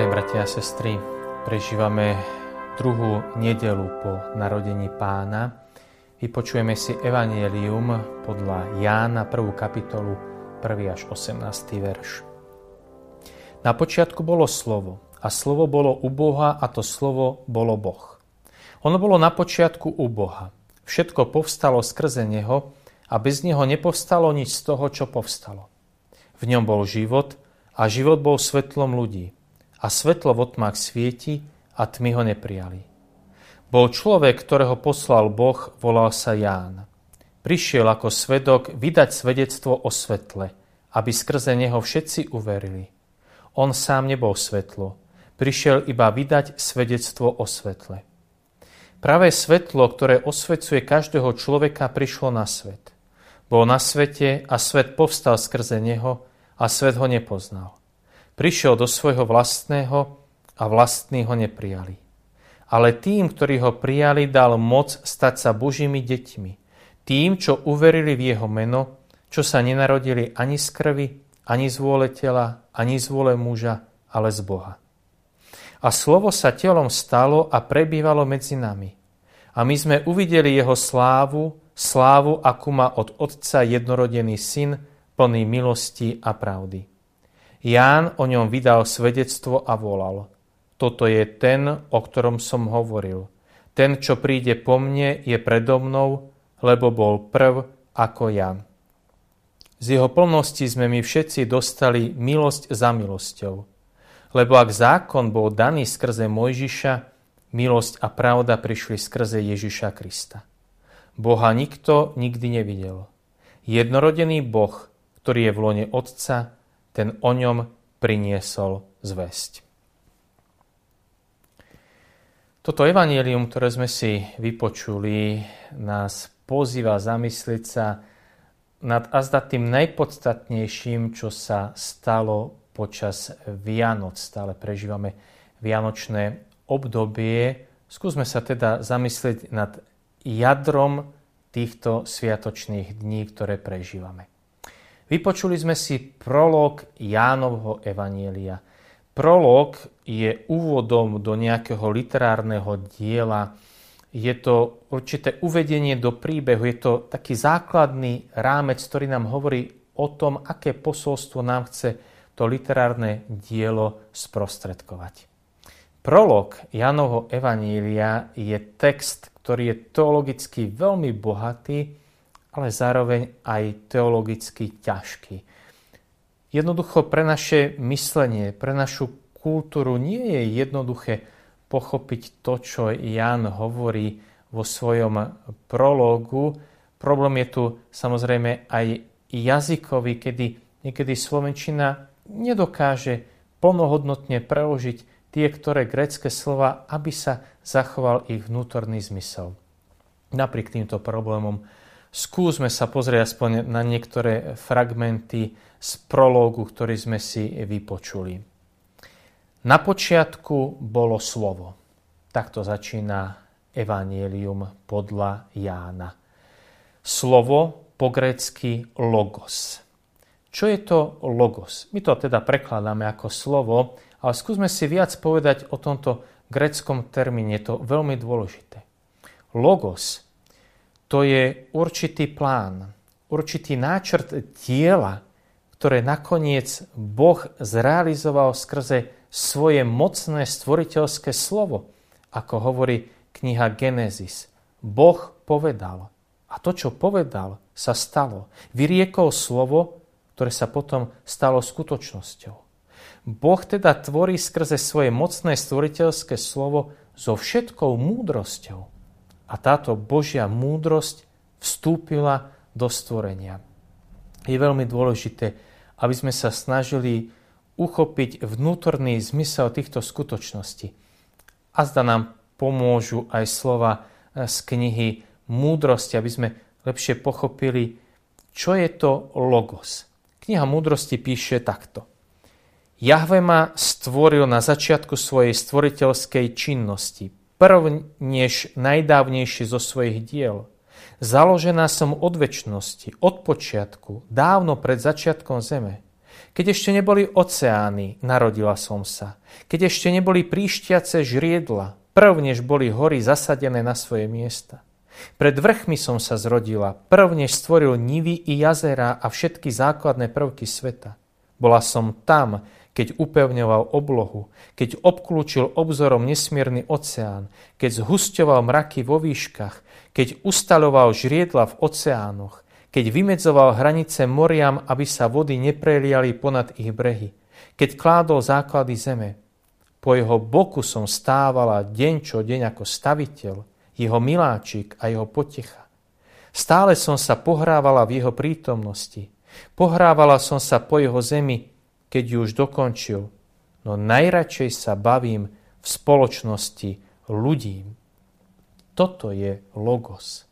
Drahí bratia a sestry, prežívame druhú nedelu po narodení pána. Vypočujeme si Evangelium podľa Jána, prvú kapitolu, 1. až 18. verš. Na počiatku bolo slovo a slovo bolo u Boha a to slovo bolo Boh. Ono bolo na počiatku u Boha. Všetko povstalo skrze Neho a bez Neho nepovstalo nič z toho, čo povstalo. V ňom bol život a život bol svetlom ľudí a svetlo v otmách svieti a tmy ho neprijali. Bol človek, ktorého poslal Boh, volal sa Ján. Prišiel ako svedok vydať svedectvo o svetle, aby skrze neho všetci uverili. On sám nebol svetlo, prišiel iba vydať svedectvo o svetle. Pravé svetlo, ktoré osvecuje každého človeka, prišlo na svet. Bol na svete a svet povstal skrze neho a svet ho nepoznal. Prišiel do svojho vlastného a vlastní ho neprijali. Ale tým, ktorí ho prijali, dal moc stať sa Božími deťmi. Tým, čo uverili v jeho meno, čo sa nenarodili ani z krvi, ani z vôle tela, ani z vôle muža, ale z Boha. A slovo sa telom stalo a prebývalo medzi nami. A my sme uvideli jeho slávu, slávu, akú má od Otca jednorodený syn, plný milosti a pravdy. Ján o ňom vydal svedectvo a volal. Toto je ten, o ktorom som hovoril. Ten, čo príde po mne, je predo mnou, lebo bol prv ako ja. Z jeho plnosti sme my všetci dostali milosť za milosťou. Lebo ak zákon bol daný skrze Mojžiša, milosť a pravda prišli skrze Ježiša Krista. Boha nikto nikdy nevidel. Jednorodený Boh, ktorý je v lone Otca, ten o ňom priniesol zväzť. Toto evanílium, ktoré sme si vypočuli, nás pozýva zamyslieť sa nad azda tým najpodstatnejším, čo sa stalo počas Vianoc. Stále prežívame vianočné obdobie. Skúsme sa teda zamyslieť nad jadrom týchto sviatočných dní, ktoré prežívame. Vypočuli sme si prolog Jánovho Evanielia. Prolog je úvodom do nejakého literárneho diela. Je to určité uvedenie do príbehu, je to taký základný rámec, ktorý nám hovorí o tom, aké posolstvo nám chce to literárne dielo sprostredkovať. Prolog Jánovho Evanília je text, ktorý je teologicky veľmi bohatý ale zároveň aj teologicky ťažký. Jednoducho pre naše myslenie, pre našu kultúru nie je jednoduché pochopiť to, čo Jan hovorí vo svojom prológu. Problém je tu samozrejme aj jazykový, kedy niekedy Slovenčina nedokáže plnohodnotne preložiť tie, ktoré grecké slova, aby sa zachoval ich vnútorný zmysel. Napriek týmto problémom Skúsme sa pozrieť aspoň na niektoré fragmenty z prológu, ktorý sme si vypočuli. Na počiatku bolo slovo. Takto začína Evangelium podľa Jána. Slovo po grécky logos. Čo je to logos? My to teda prekladáme ako slovo, ale skúsme si viac povedať o tomto gréckom termíne. Je to veľmi dôležité. Logos to je určitý plán, určitý náčrt diela, ktoré nakoniec Boh zrealizoval skrze svoje mocné stvoriteľské slovo, ako hovorí kniha Genesis. Boh povedal. A to, čo povedal, sa stalo. Vyriekol slovo, ktoré sa potom stalo skutočnosťou. Boh teda tvorí skrze svoje mocné stvoriteľské slovo so všetkou múdrosťou a táto Božia múdrosť vstúpila do stvorenia. Je veľmi dôležité, aby sme sa snažili uchopiť vnútorný zmysel týchto skutočností. A zda nám pomôžu aj slova z knihy Múdrosti, aby sme lepšie pochopili, čo je to logos. Kniha Múdrosti píše takto. Jahve ma stvoril na začiatku svojej stvoriteľskej činnosti prv než najdávnejší zo svojich diel. Založená som od väčšnosti, od počiatku, dávno pred začiatkom zeme. Keď ešte neboli oceány, narodila som sa. Keď ešte neboli príšťace žriedla, prv než boli hory zasadené na svoje miesta. Pred vrchmi som sa zrodila, prv než stvoril nivy i jazera a všetky základné prvky sveta. Bola som tam, keď upevňoval oblohu, keď obklúčil obzorom nesmierny oceán, keď zhusťoval mraky vo výškach, keď ustaľoval žriedla v oceánoch, keď vymedzoval hranice moriam, aby sa vody nepreliali ponad ich brehy, keď kládol základy zeme. Po jeho boku som stávala deň čo deň ako staviteľ, jeho miláčik a jeho potecha. Stále som sa pohrávala v jeho prítomnosti. Pohrávala som sa po jeho zemi, keď ju už dokončil. No najradšej sa bavím v spoločnosti ľudí. Toto je logos.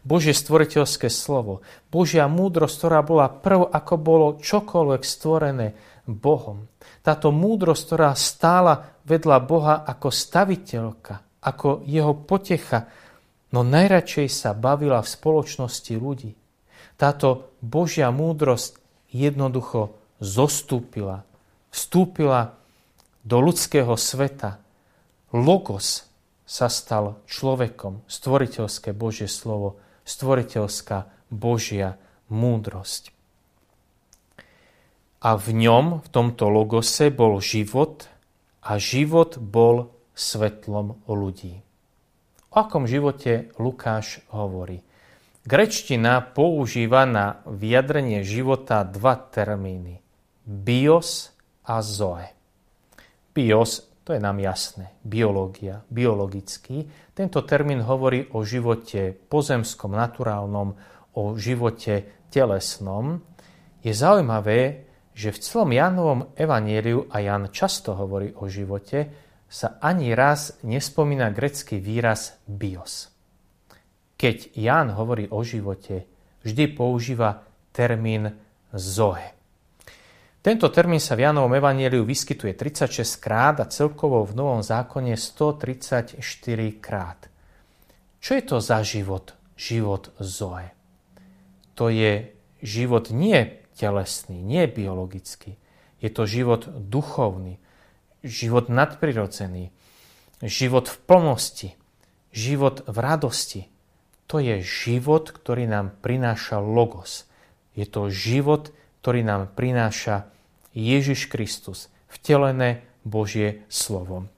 Božie stvoriteľské slovo, Božia múdrosť, ktorá bola prv, ako bolo čokoľvek stvorené Bohom. Táto múdrosť, ktorá stála vedľa Boha ako staviteľka, ako jeho potecha, no najradšej sa bavila v spoločnosti ľudí. Táto Božia múdrosť jednoducho zostúpila, vstúpila do ľudského sveta. Logos sa stal človekom, stvoriteľské Božie slovo, stvoriteľská Božia múdrosť. A v ňom, v tomto logose, bol život a život bol svetlom ľudí. O akom živote Lukáš hovorí? Grečtina používa na vyjadrenie života dva termíny. Bios a zoe. Bios to je nám jasné. Biológia, biologický. Tento termín hovorí o živote pozemskom, naturálnom, o živote telesnom. Je zaujímavé, že v celom Jánovom evanieliu, a Jan často hovorí o živote, sa ani raz nespomína grecký výraz bios. Keď Ján hovorí o živote, vždy používa termín zoe. Tento termín sa v Janovom Evangeliu vyskytuje 36 krát a celkovo v Novom zákone 134 krát. Čo je to za život? Život Zoe. To je život nie telesný, nie biologický. Je to život duchovný, život nadprirodzený, život v plnosti, život v radosti. To je život, ktorý nám prináša logos. Je to život, ktorý nám prináša Ježiš Kristus, vtelené Božie slovo.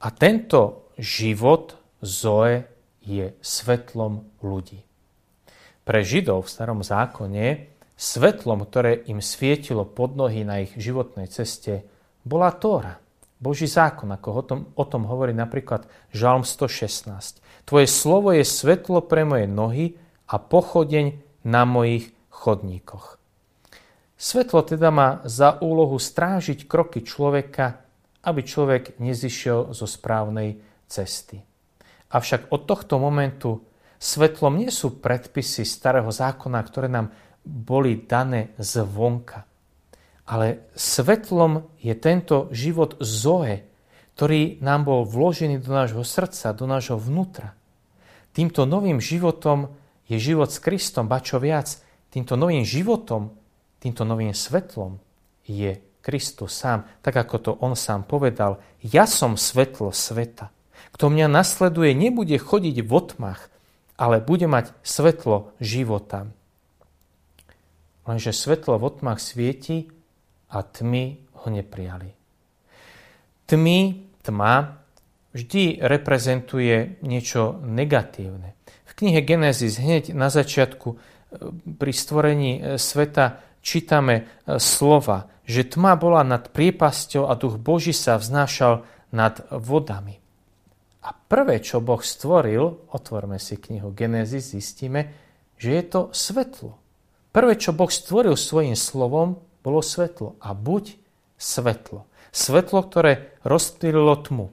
A tento život Zoe je svetlom ľudí. Pre Židov v starom zákone svetlom, ktoré im svietilo pod nohy na ich životnej ceste, bola Tóra, Boží zákon, ako o tom, o tom hovorí napríklad Žalm 116. Tvoje slovo je svetlo pre moje nohy a pochodeň na mojich chodníkoch. Svetlo teda má za úlohu strážiť kroky človeka, aby človek nezišiel zo správnej cesty. Avšak od tohto momentu svetlom nie sú predpisy starého zákona, ktoré nám boli dané zvonka. Ale svetlom je tento život Zoe, ktorý nám bol vložený do nášho srdca, do nášho vnútra. Týmto novým životom je život s Kristom, ba čo viac, týmto novým životom týmto novým svetlom je Kristus sám, tak ako to on sám povedal, ja som svetlo sveta. Kto mňa nasleduje, nebude chodiť v otmach, ale bude mať svetlo života. Lenže svetlo v otmach svieti a tmy ho neprijali. Tmy, tma, vždy reprezentuje niečo negatívne. V knihe Genesis hneď na začiatku pri stvorení e, sveta čítame e, slova, že tma bola nad priepasťou a duch Boží sa vznášal nad vodami. A prvé, čo Boh stvoril, otvorme si knihu Genesis, zistíme, že je to svetlo. Prvé, čo Boh stvoril svojim slovom, bolo svetlo. A buď svetlo. Svetlo, ktoré rozptýlilo tmu.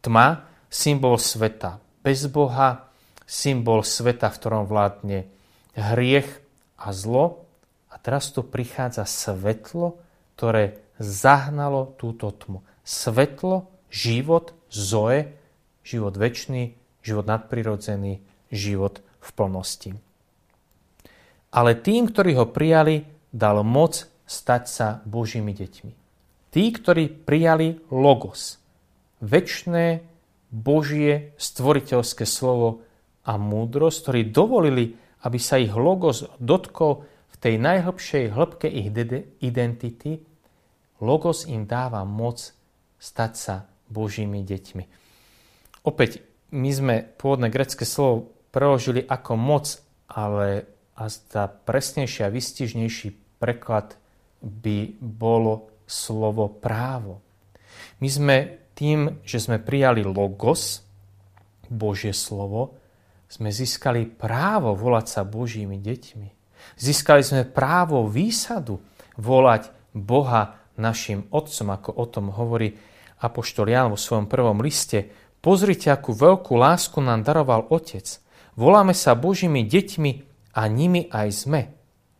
Tma, symbol sveta. Bez Boha, symbol sveta, v ktorom vládne hriech a zlo teraz tu prichádza svetlo, ktoré zahnalo túto tmu. Svetlo, život, zoe, život väčší, život nadprirodzený, život v plnosti. Ale tým, ktorí ho prijali, dal moc stať sa Božími deťmi. Tí, ktorí prijali logos, väčšné Božie stvoriteľské slovo a múdrosť, ktorí dovolili, aby sa ich logos dotkol v tej najhlbšej hĺbke ich identity, logos im dáva moc stať sa Božími deťmi. Opäť, my sme pôvodné grecké slovo preložili ako moc, ale a zda presnejší a vystižnejší preklad by bolo slovo právo. My sme tým, že sme prijali logos, Božie slovo, sme získali právo volať sa Božími deťmi. Získali sme právo výsadu volať Boha našim Otcom, ako o tom hovorí Apoštol Jan vo svojom prvom liste. Pozrite, akú veľkú lásku nám daroval Otec. Voláme sa Božími deťmi a nimi aj sme.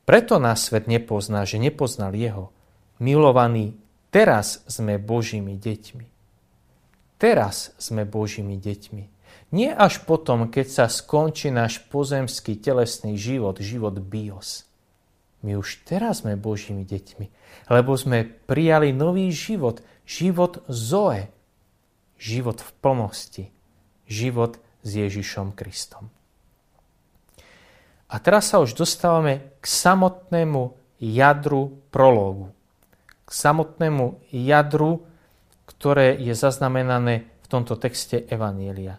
Preto nás svet nepozná, že nepoznal Jeho. Milovaní, teraz sme Božími deťmi. Teraz sme Božími deťmi. Nie až potom, keď sa skončí náš pozemský telesný život, život bios. My už teraz sme Božími deťmi, lebo sme prijali nový život, život Zoe, život v plnosti, život s Ježišom Kristom. A teraz sa už dostávame k samotnému jadru prológu. K samotnému jadru ktoré je zaznamenané v tomto texte Evanielia.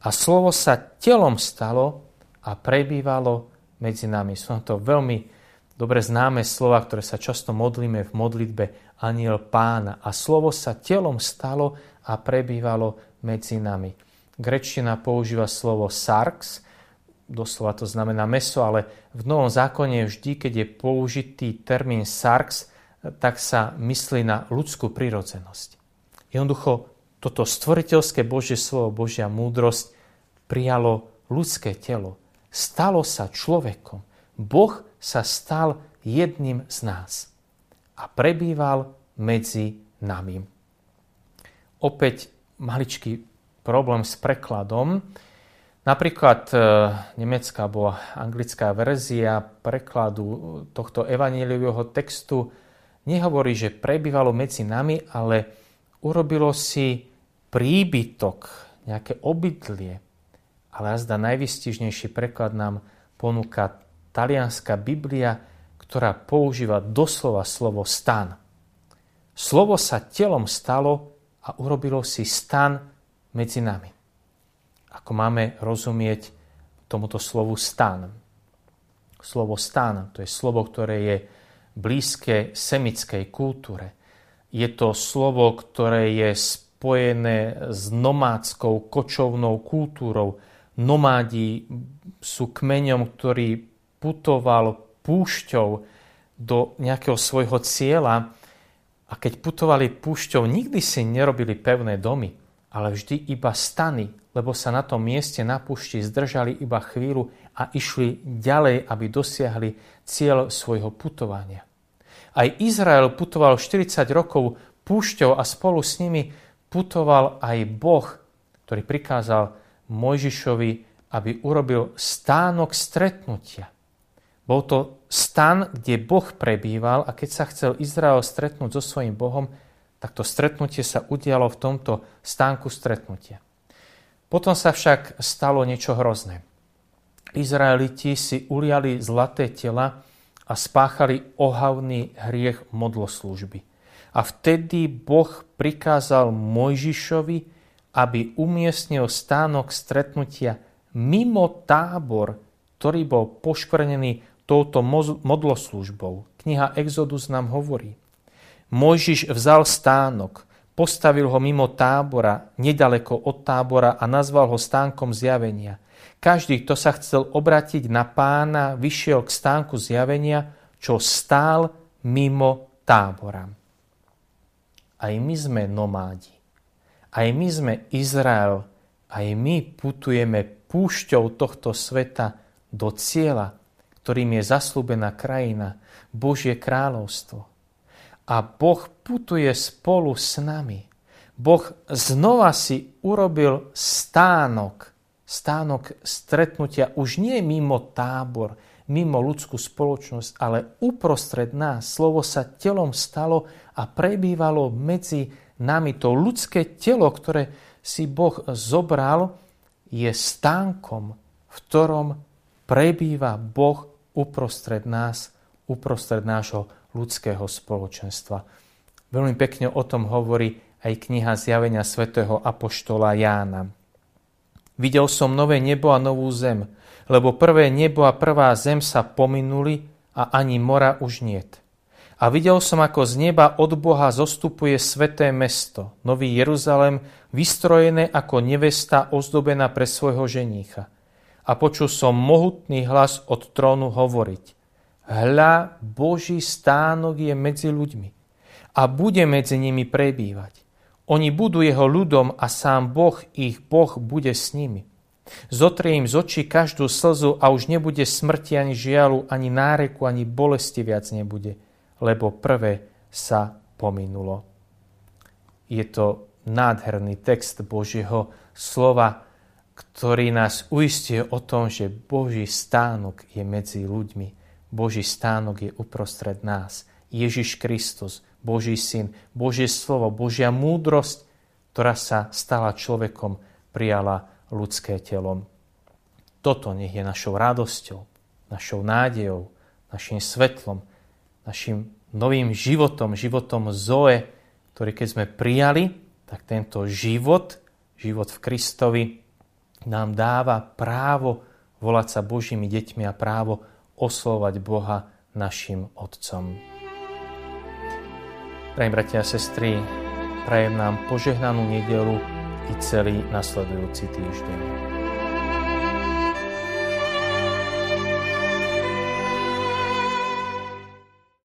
A slovo sa telom stalo a prebývalo medzi nami. Sú to veľmi dobre známe slova, ktoré sa často modlíme v modlitbe Aniel pána. A slovo sa telom stalo a prebývalo medzi nami. Grečtina používa slovo sarx, doslova to znamená meso, ale v Novom zákone vždy, keď je použitý termín sarx, tak sa myslí na ľudskú prirodzenosť. Jednoducho toto stvoriteľské Božie slovo, Božia múdrosť prijalo ľudské telo. Stalo sa človekom. Boh sa stal jedným z nás a prebýval medzi nami. Opäť maličký problém s prekladom. Napríklad e, nemecká alebo anglická verzia prekladu tohto evaníliového textu nehovorí, že prebývalo medzi nami, ale urobilo si príbytok, nejaké obydlie, ale azda najvystižnejší preklad nám ponúka talianská Biblia, ktorá používa doslova slovo stan. Slovo sa telom stalo a urobilo si stan medzi nami. Ako máme rozumieť tomuto slovu stan? Slovo stan, to je slovo, ktoré je blízke semickej kultúre. Je to slovo, ktoré je spojené s nomádskou kočovnou kultúrou. Nomádi sú kmeňom, ktorý putoval púšťou do nejakého svojho cieľa a keď putovali púšťou, nikdy si nerobili pevné domy, ale vždy iba stany, lebo sa na tom mieste na púšti zdržali iba chvíľu a išli ďalej, aby dosiahli cieľ svojho putovania. Aj Izrael putoval 40 rokov púšťou a spolu s nimi putoval aj Boh, ktorý prikázal Mojžišovi, aby urobil stánok stretnutia. Bol to stan, kde Boh prebýval a keď sa chcel Izrael stretnúť so svojím Bohom, tak to stretnutie sa udialo v tomto stánku stretnutia. Potom sa však stalo niečo hrozné. Izraeliti si uliali zlaté tela a spáchali ohavný hriech modloslúžby. A vtedy Boh prikázal Mojžišovi, aby umiestnil stánok stretnutia mimo tábor, ktorý bol poškvrnený touto modloslúžbou. Kniha Exodus nám hovorí. Mojžiš vzal stánok, postavil ho mimo tábora, nedaleko od tábora a nazval ho stánkom zjavenia – každý, kto sa chcel obratiť na pána, vyšiel k stánku zjavenia, čo stál mimo tábora. Aj my sme nomádi. Aj my sme Izrael. Aj my putujeme púšťou tohto sveta do cieľa, ktorým je zaslúbená krajina, Božie kráľovstvo. A Boh putuje spolu s nami. Boh znova si urobil stánok stánok stretnutia už nie mimo tábor, mimo ľudskú spoločnosť, ale uprostred nás. Slovo sa telom stalo a prebývalo medzi nami. To ľudské telo, ktoré si Boh zobral, je stánkom, v ktorom prebýva Boh uprostred nás, uprostred nášho ľudského spoločenstva. Veľmi pekne o tom hovorí aj kniha Zjavenia svätého Apoštola Jána. Videl som nové nebo a novú zem, lebo prvé nebo a prvá zem sa pominuli a ani mora už niet. A videl som, ako z neba od Boha zostupuje sveté mesto, Nový Jeruzalem, vystrojené ako nevesta ozdobená pre svojho ženícha. A počul som mohutný hlas od trónu hovoriť. Hľa, Boží stánok je medzi ľuďmi a bude medzi nimi prebývať. Oni budú jeho ľudom a sám Boh, ich Boh, bude s nimi. Zotrie im z očí každú slzu a už nebude smrti ani žialu, ani náreku, ani bolesti viac nebude, lebo prvé sa pominulo. Je to nádherný text Božieho slova, ktorý nás uistuje o tom, že Boží stánok je medzi ľuďmi. Boží stánok je uprostred nás. Ježiš Kristus, Boží syn, Božie slovo, Božia múdrosť, ktorá sa stala človekom, prijala ľudské telo. Toto nech je našou radosťou, našou nádejou, našim svetlom, našim novým životom, životom Zoe, ktorý keď sme prijali, tak tento život, život v Kristovi, nám dáva právo volať sa Božími deťmi a právo oslovať Boha našim Otcom. Prajem, bratia a sestry, prajem nám požehnanú nedelu, i celý nasledujúci týždeň.